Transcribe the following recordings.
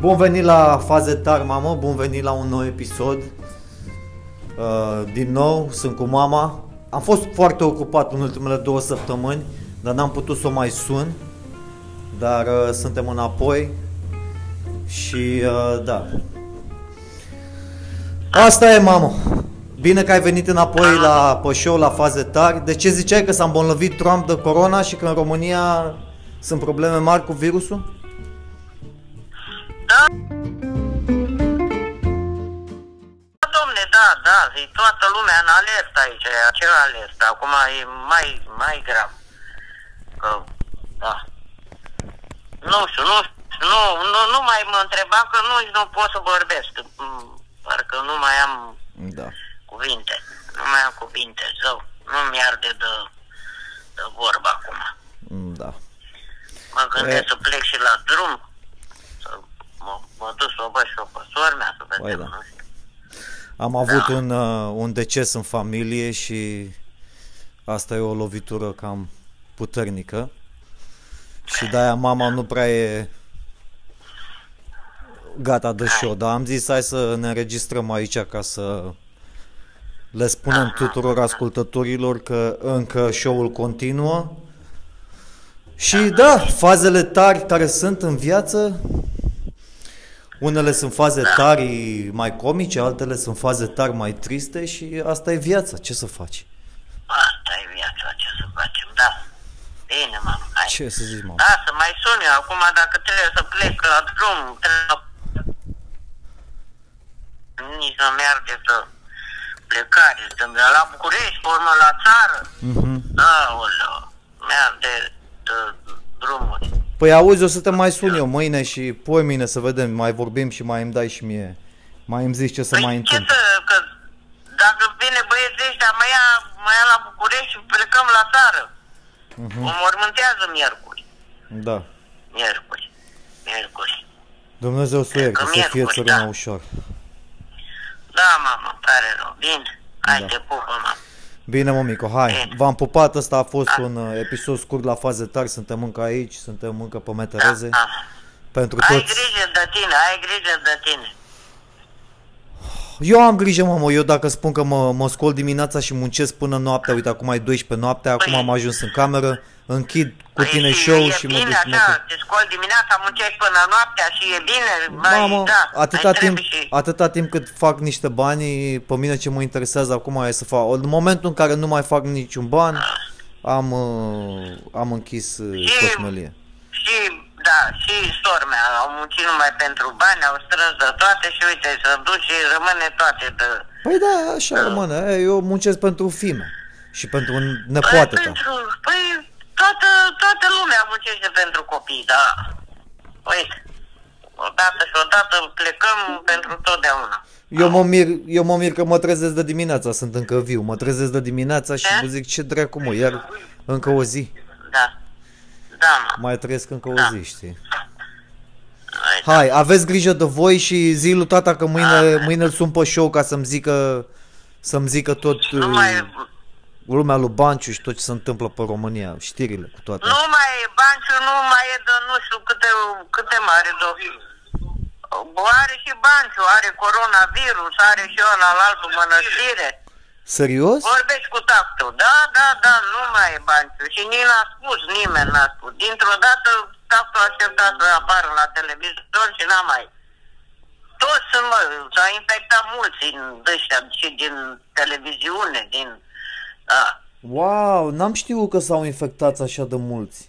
Bun venit la Faze Tari, mamă, bun venit la un nou episod. Uh, din nou, sunt cu mama. Am fost foarte ocupat în ultimele două săptămâni, dar n-am putut să o mai sun. Dar uh, suntem înapoi și uh, da. Asta e, mamă. Bine că ai venit înapoi la pe show, la faze tari. De ce ziceai că s-a îmbolnăvit Trump de corona și că în România sunt probleme mari cu virusul? Da, domne, da, da, e toată lumea în alert aici, e acel alert. Acum e mai, mai grav. Că, da. Nu știu, nu, nu, nu, nu mai mă întrebam că nu, nu pot să vorbesc. Mm, Parcă nu mai am Da. cuvinte. Nu mai am cuvinte, zău. Nu-mi arde de, de vorba acum. Da. Mă gândesc E. să plec și la drum. Să mă, mă duc să o văd și o pe sora mea, să vedem, Păi da. nu știu. Am avut un, uh, un deces în familie și asta e o lovitură cam puternică. Și de-aia mama nu prea e gata de show, dar am zis hai să ne înregistrăm aici ca să le spunem tuturor ascultătorilor că încă show-ul continuă. Și da, fazele tari care sunt în viață, unele sunt faze tari mai comice, altele sunt faze tari mai triste și asta e viața, ce să faci? Asta e viața, ce să facem, da. Bine, mamă, hai. Ce să zici, mă? Da, să mai sun eu acum dacă trebuie să plec la drum, trebuie nici nu merge să plecare, sunt de la București, pe urmă la țară. Mhm. Aoleu, merge de drumuri. Păi auzi, o să te mai sun eu mâine și poi mine să vedem, mai vorbim și mai îmi dai și mie. Mai îmi zici ce să mai Păi ce întâmplă. să, că dacă vine băieții ăștia, mă ia, mă ia la București și plecăm la țară. Mhm. O mormântează miercuri. Da. Miercuri. Miercuri. Dumnezeu să o ierte, Că să fie miercuri, țărâna da. ușor. Da, mamă, pare rău. Bine. Hai, Da. te pupă, mamă. Bine, mămico, hai. Bine. V-am pupat, ăsta a fost Da. un uh, episod scurt la faze tari, suntem încă aici, suntem încă pe metereze. Da. Pentru Ai toți. grijă de tine, ai grijă de tine. Eu am grijă, mamă, eu dacă spun că mă, mă scol dimineața și muncesc până noaptea, uite, acum e 12 noaptea, acum Păi- am ajuns în cameră, închid cu Păi tine și show e și mă bine duc să mă așa, culc. te scoli dimineața, muncești până noaptea și e bine. Mai, Mamă, da, atâta mai timp, trebuie și... atâta timp cât fac niște bani, pe mine ce mă interesează acum e să fac. În momentul în care nu mai fac niciun ban, am, uh, am închis uh, Și- coșmelie. Și, da, și sora mea au muncit numai pentru bani, au strâns de toate și uite, să duci și rămâne toate de... Păi da, așa rămâne. E, Eu muncesc pentru fime și pentru nepoate păi, ta. pentru, păi, toată, toată lumea muncește pentru copii, da. Uite, odată și odată plecăm pentru totdeauna. Eu mă, mir, eu mă mir că mă trezesc de dimineața, sunt încă viu. Mă trezesc de dimineața și Da? vă zic ce dracu mă, iar încă o zi. Da. Da, mă. Mai trăiesc încă o Da. zi, știi? Hai, Hai, aveți grijă de voi și zi lui tata că mâine, mâine îl sun pe show ca să-mi zică, să-mi zică tot Nu uh, mai, lumea lui Banciu și tot ce se întâmplă pe România, știrile cu toate. nu mai e Banciu, nu mai e de nu știu câte, câte mare de Are și Banciu, are coronavirus, are și ăla la altul mănăstire. Serios? Vorbești cu tactul. Da, da, da, nu mai e Banciu. Și nici n-a spus, nimeni n-a spus. Dintr-o dată tactul a așteptat să apară la televizor și n-a mai. Toți sunt, mă, s-a infectat mulți din ăștia și din televiziune, din... Da. Wow, n-am știut că s-au infectat așa de mulți.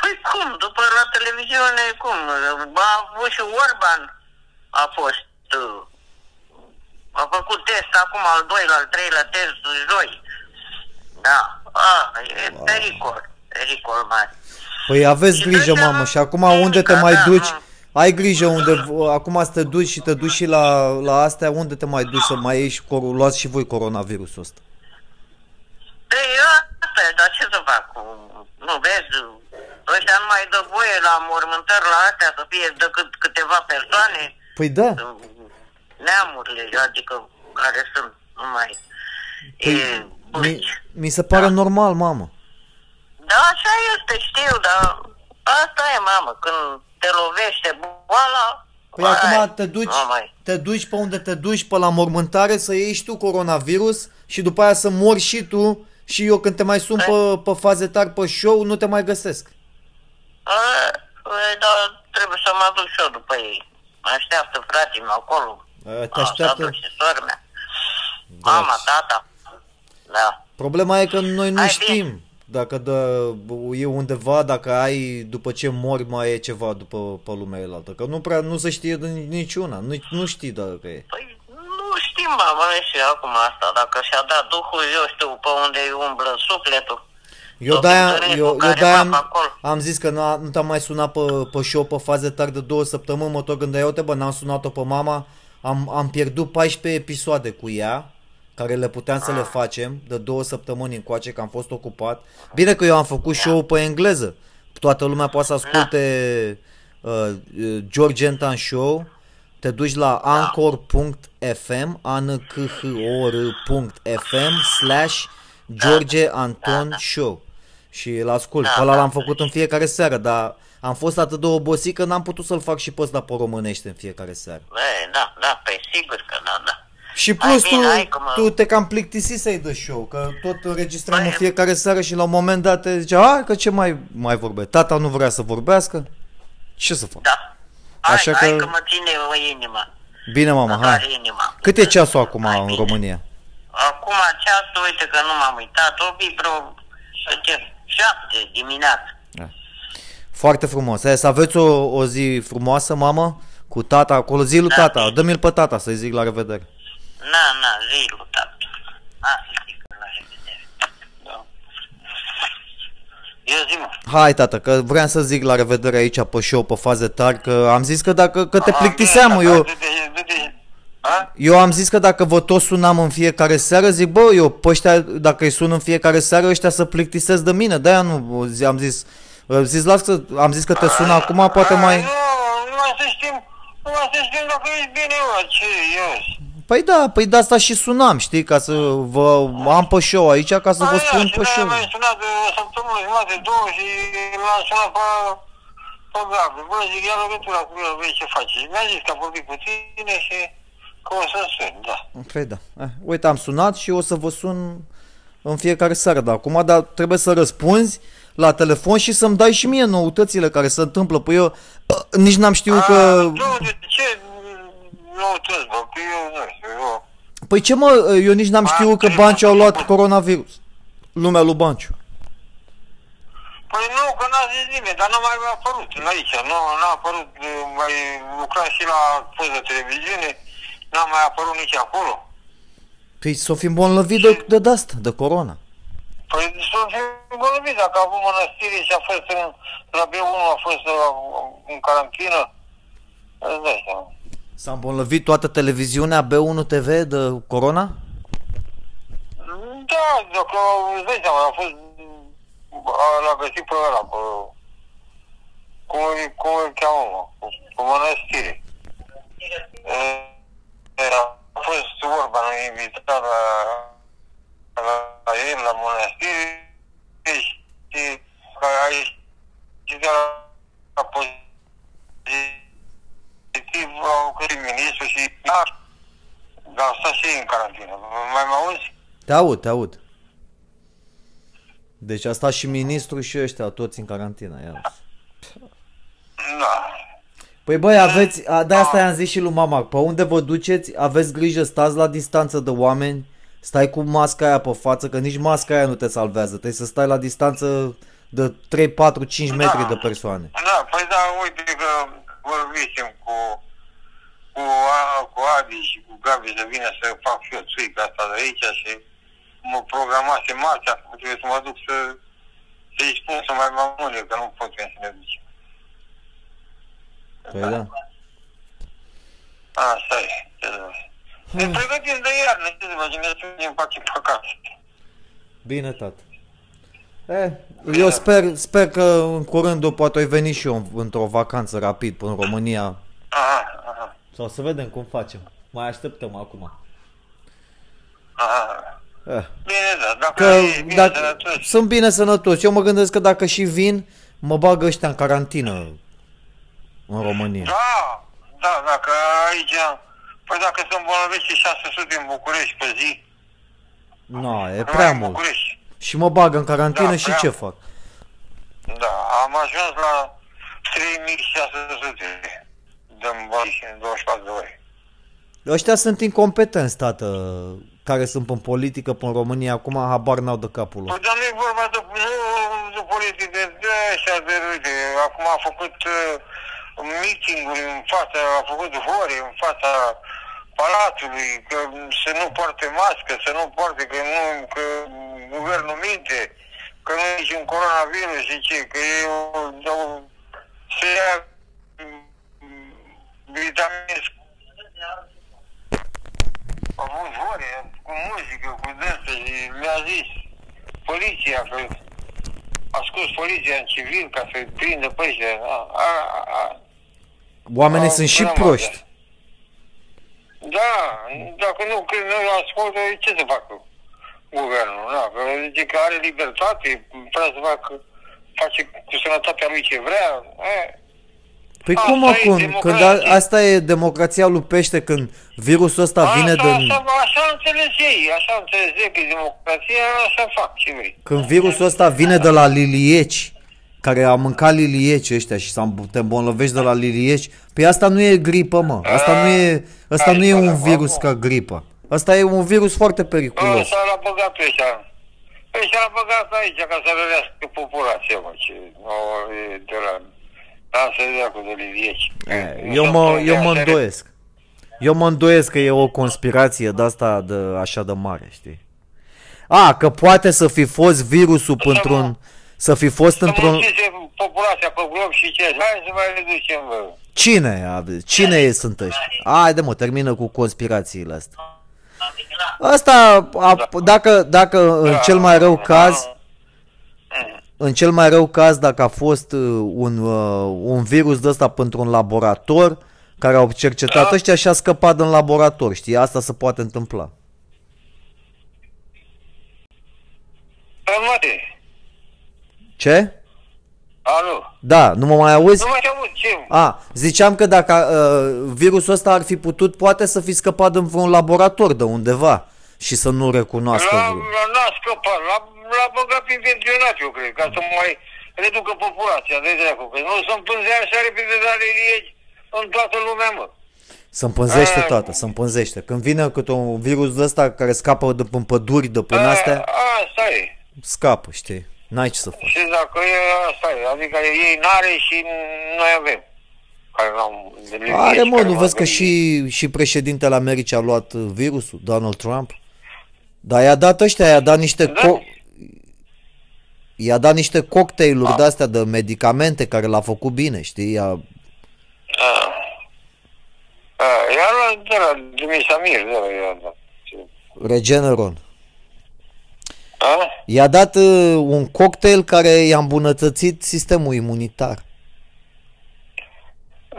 Păi cum? După la televiziune, cum? A avut și Orban a fost... uh, A făcut test acum al doilea, al treilea test joi. Da. A, e pericol. Pericol mare. Păi aveți Și grijă, trecem mamă, și acum chimica, unde te mai da, duci? nu. Ai grijă unde, acum să te duci și te duci și la, la astea, unde te mai duci să mai ieși și cor- luați și voi coronavirusul ăsta? Păi asta e, dar ce să fac? Nu vezi? Ăștia nu mai dă voie la mormântări la astea să fie decât câteva persoane. Păi da, Neamurile, adică care sunt numai... Păi, e, mi, bâlci. mi se pare normal, mamă. Da, așa este, știu, dar asta e, mamă, când te lovește boala, Păi Hai, acum te duci, nu mai. te duci pe unde te duci, pe la mormântare, să ieși și tu coronavirus și după aia să mori și tu și eu când te mai sun pe, pe faze tari pe show, nu te mai găsesc. A, e, dar trebuie să mă duc și eu după ei. Mă așteaptă frații meu acolo. A, Te A, așteaptă. tata și sora mea. Mama, tata. Da. Problema e că noi nu Hai, știm dacă dă, e undeva, dacă ai, după ce mori, mai e ceva după pe lumea elaltă. Că nu prea, nu se știe de niciuna, nu, nu știi dacă e. Păi nu știm, mă, și acum asta. Dacă și-a dat Duhul, eu știu pe unde umblă sufletul. Eu Sau de-aia, Victorie eu, cu eu care de-aia m-am am, acolo. am zis că nu, nu te-am mai sunat pe, pe show pe faze tari de două săptămâni, mă tot gândeai, uite bă, n-am sunat-o pe mama, am, am pierdut 14 episoade cu ea, care le puteam să le Ah. facem de două săptămâni încoace, că am fost ocupat. Bine că eu am făcut show pe engleză, toată lumea poate să asculte uh, uh, George Anton Show, te duci la anchor.fm, ankhor.fm slash George Anton Show și îl ascult. Da, Pe ăla da. l-am făcut în fiecare seară, dar am fost atât de obosit că n-am putut să-l fac și pe ăsta pe românește în fiecare seară. E, da, da, pe sigur că da, da. Și Hai plus bine, tu, hai că mă- tu te cam plictisi să-i dă show, că tot înregistram Păi- în fiecare seară și la un moment dat te zicea, hai că ce mai, mai vorbe, tata nu vrea să vorbească, ce să fac? Da. Hai, Așa hai că- că mă ține o inima. Bine mama, Mă doare hai. inima. Cât e ceasul acum Hai, în bine. România? Acum ceasul, uite că nu m-am uitat, o fi vreo ce, șapte dimineața. Foarte frumos. Hai să aveți o, o zi frumoasă, mamă, cu tata acolo. Zi lui Da, tata, bine. dă-mi-l pe tata să-i zic la revedere. Na, na, zi lui tată. Asta zic, la revedere. Da. Eu zi, mă. Hai, tată, că vreau să zic la revedere aici pe show, pe faze tari, că am zis că dacă că te A, plictiseam, bine, eu, da, du-te, du-te. A? eu am zis că dacă vă tot sunam în fiecare seară, zic, bă, eu pe ăștia, dacă îi sun în fiecare seară, ăștia să plictisesc de mine, de-aia nu zi- am zis, am zis, las că, am zis că te sun acum, poate A, mai... Nu, numai să știm, numai să știm dacă ești bine, mă, ce ești. Păi da, păi de asta și sunam, știi, ca să vă am pe show aici, ca să vă Aia, spun și pe de-aia show. Mi-ai sunat de o săptămână, jumătate, două și l-am sunat pe, pe Gabi. Bă, zic, ia legătura cu el, vezi ce face. Și mi-a zis că a vorbit cu tine și că o să sun, da. Păi da. Eh, uite, am sunat și o să vă sun în fiecare seară de acum, dar trebuie să răspunzi la telefon și să-mi dai și mie noutățile care se întâmplă. Păi eu bă, nici n-am știut că... A, nu, de ce nu uitați, bă, că eu nu știu, eu... Păi ce mă, eu nici n-am A, știut că trebuie Banciu au să- luat coronavirus. Lumea lui Banciu. Păi nu, că n-a zis nimeni, dar nu mai a apărut la aici. Nu, n-a apărut, mai lucram și la post de televiziune, n-a mai apărut nici acolo. Păi s-o fi îmbolnăvit de, de, de asta, de corona. Păi să fi vorbit, dacă a avut mănăstire și a fost în, la B1, a fost uh, în carantină, îți dai seama. S-a îmbolnăvit toată televiziunea B1 TV de corona? Da, dacă îți dai seama, a fost, a- l-a găsit pe ăla, pe, cum, îi- cum îl cheamă, mă, cu, cu mănăstire. E, a fost vorba, nu invitat la, la, la el, la mănăstire, și că a ieșit de la, la pozitiv, au cărit ministru și dar asta și în carantină. Mai mă auzi? Te aud, te aud. Deci a stat și ministrul și ăștia toți în carantină. Ia. Da. Păi băi, aveți, a, de asta i-am zis și lui mama, pe unde vă duceți, aveți grijă, stați la distanță de oameni, stai cu masca aia pe față, că nici masca aia nu te salvează, trebuie să stai la distanță de 3, 4, 5 metri de persoane. Da, păi da, uite că vorbisem cu, cu, A- cu Adi și cu Gabi să vină să fac și eu țuica asta de aici și mă programase marți, acum trebuie să mă duc să să-i spun să mai mă mâne, că nu pot să ne ducem. Păi da. Asta e. ce să fac. Ne pregătim de iarnă, ce să facem, ne strângem pace pe acasă. Bine, tată. E, eu sper, sper că în curând o poate ai veni și eu într-o vacanță rapid până în România. Aha, aha, Sau să vedem cum facem. Mai așteptăm acum. aha. Eh. Bine, da, dacă Că e bine dacă, sănătos. sunt bine sănătos. Eu mă gândesc că dacă și vin, mă bagă ăștia în carantină în România. Da, Da, dacă aici... Păi dacă se îmbolnăvește 600 în București pe zi, Nu, e numai prea în mult. București. Și mă bag în carantină Da, și prea ce mult. fac? Da, am ajuns la 3600 de îmboli în 24 de ore. Ăștia sunt incompetenți, tată, care sunt în politică, pe în România, acum habar n-au de capul lor. Păi, dar nu e vorba de, nu, de politică, de așa, de, uite, acum a făcut uh, meeting-uri în fața, a făcut hore în fața palatului, că să nu poarte mască, să nu poarte, că nu, că guvernul minte, că nu e niciun coronavirus și ce, că e o, o să ia mm, vitamine a avut hore cu muzică, cu dânsă și le-a zis poliția că a scos poliția în civil ca să-i prindă pe ăștia. A, a, a, Oamenii Au sunt și drama proști. da, dacă nu, că nu ascultă, ce să facă guvernul? Da, că zice că are libertate, vrea să facă, face cu sănătatea lui ce vrea. E, Păi Asta cum e acum? Când democrație. a, asta e democrația lui pește când virusul ăsta vine așa, din... așa, așa înțeles ei, așa înțeles ei că e democrația, așa fac ce vrei. Când virusul ăsta vine de la lilieci, care a mâncat lilieci ăștia și s-a te îmbolnăvești de la lilieci, păi asta nu e gripă, mă. Asta nu e, asta nu e un virus ca gripă. Asta e un virus foarte periculos. Ăsta l-a băgat pe ăștia. Ăștia l-a băgat aici ca să rărească populația, mă, ce nu e de la... Da, să dea cu de livieci. Eu mă, eu mă îndoiesc. Eu mă îndoiesc că e o conspirație de asta de așa de mare, știi? A, că poate să fi fost virusul într-un... Să fi fost Să într-un... munciți populația pe glob și ce? Hai să mai reducem, bă. Cine? ave- Cine sunt ăștia? Haide mă, termină cu conspirațiile astea. Asta, a, dacă, dacă în cel mai rău caz, în cel mai rău caz, dacă a fost uh, un, uh, un virus de ăsta pentru un laborator, care au cercetat Da. ăștia și a scăpat în laborator, știi? Asta se poate întâmpla. Păi, mate, Ce? alo, Da, nu mă mai auzi? nu mai te aud, ce? A, ziceam că dacă uh, virusul ăsta ar fi putut, poate să fi scăpat în vreun laborator de undeva și să nu recunoască. La, vreun- la, n-a scăpat, l-a, l-a băgat prin intenționat, eu cred, ca să mai reducă populația de dracu, că nu se împânzea așa repede de la liegi în toată lumea, mă. Se împânzește, A. tată, se împânzește. Când vine câte un virus de ăsta care scapă de până păduri, de până astea, A, asta e. scapă, știi? N-ai ce să faci. Și dacă e, asta e. Adică ei n-are și noi avem. Care n-am de livieci, Are, mă, care nu n-au vezi că venit. și, și președintele Americii a luat uh, virusul, Donald Trump? Dar i-a dat ăștia, i-a dat niște Da. co- I-a dat niște cocktailuri de-astea de medicamente care l-a făcut bine, știi? I-a... A. A, i-a luat de la Dimisamir, de la i-a dat. Regeneron. A? I-a dat uh, un cocktail care i-a îmbunătățit sistemul imunitar.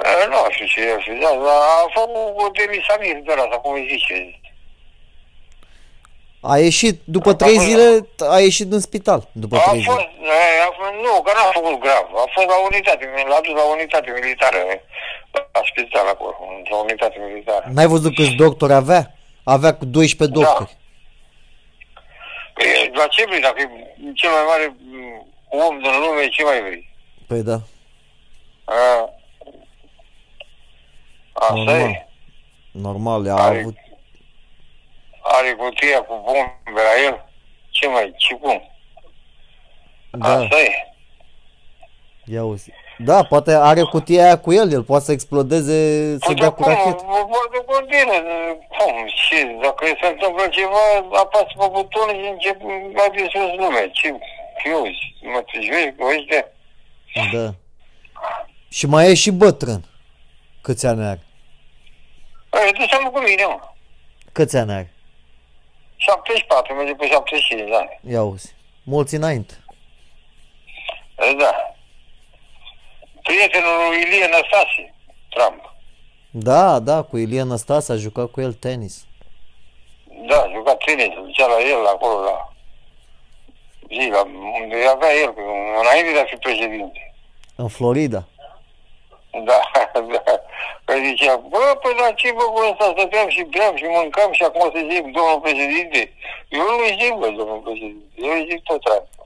A, Nu știu ce e, da, dar a făcut cu Dimisamir de la, sau cum îi zice. A ieșit, după trei zile, a ieșit din spital. După A trei fost, zile. e, a fost, nu, că n-a făcut grav. A fost la unitate, l-a dus la unitate militară, e, la spital acolo, într-o unitate militară. N-ai văzut câți doctori avea? Avea cu 12 Da. Doctori. Păi, la ce vrei? Dacă e cel mai mare m, om din lume, ce mai vrei? Păi da. A, asta Normal. e. Normal, a Are- avut... Are cutia cu bombe la el. Ce mai, ce cum? Da, Asta e. ia uzi. Da, poate are cutia aia cu el, el poate să explodeze, să Păi, dea dar cu cum? rachetă. Vorbă continuu. Cum? Ce? Dacă se întâmplă ceva, apasă pe buton și încep mai de sus lume. Ce? Fiuzi, mă tâjvești cu ăștia? Da. Și mai e și bătrân. Câți ani are? Păi, du seama cu mine, mă. Câți ani are? 74, merge pe 75 de ani. Ia uzi. Mulți înainte. E, Da. Prietenul lui Ilie Năstase, Trump. Da, da, cu Ilie Năstase a jucat cu el tenis. Da, a jucat tenis, ducea la el acolo, la zi, la, unde avea el, înainte de a fi președinte. În Florida. Da, da. Că zicea, bă, păi la ce bă, bă, să stăteam și beam și mâncam și acum să zic, domnul președinte. Eu nu îi zic, bă, domnul președinte. Eu îi zic tot rantul.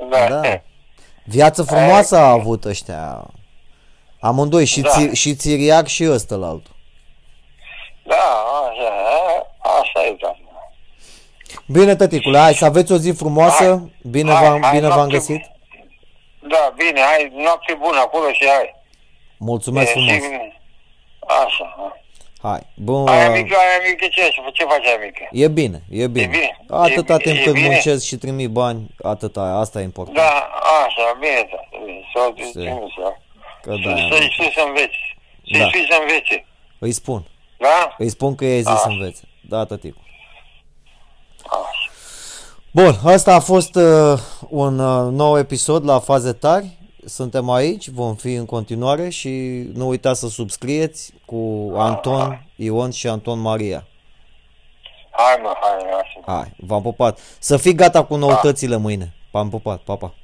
da. Da. Viață frumoasă a avut ăștia. Amândoi, și, Da. ți, și Țiriac și ăsta la altul. Da, așa, așa e, da. Bine, tăticule, hai să aveți o zi frumoasă. Hai. Bine, Hai, v-am, hai, bine v-am noapte găsit. Da, bine, hai, noapte bună acolo și hai. Mulțumesc E, frumos. și- Așa. Hai. Bun. Aia mică, aia mică, ce, ce faci aia mică? E bine, e bine. bine, Atâta e- timp e cât bine. muncesc și trimit bani, atâta, asta e important. Da, așa, bine, da, bine, să o Se- trimis, da. Că Să- da, Să-i spui să înveți. Să-i Da. spui să învețe, îi spun. da? Îi spun că e zis să Așa. învețe. Da, tăticul. Așa. Bun, asta a fost uh, un uh, nou episod la Faze Tari. Suntem aici, vom fi în continuare și nu uitați să subscrieți cu Anton, Ion și Anton Maria. Hai mă, hai, așa. Hai, v-am pupat. Să fii gata cu noutățile mâine. V-am pupat, pa, pa.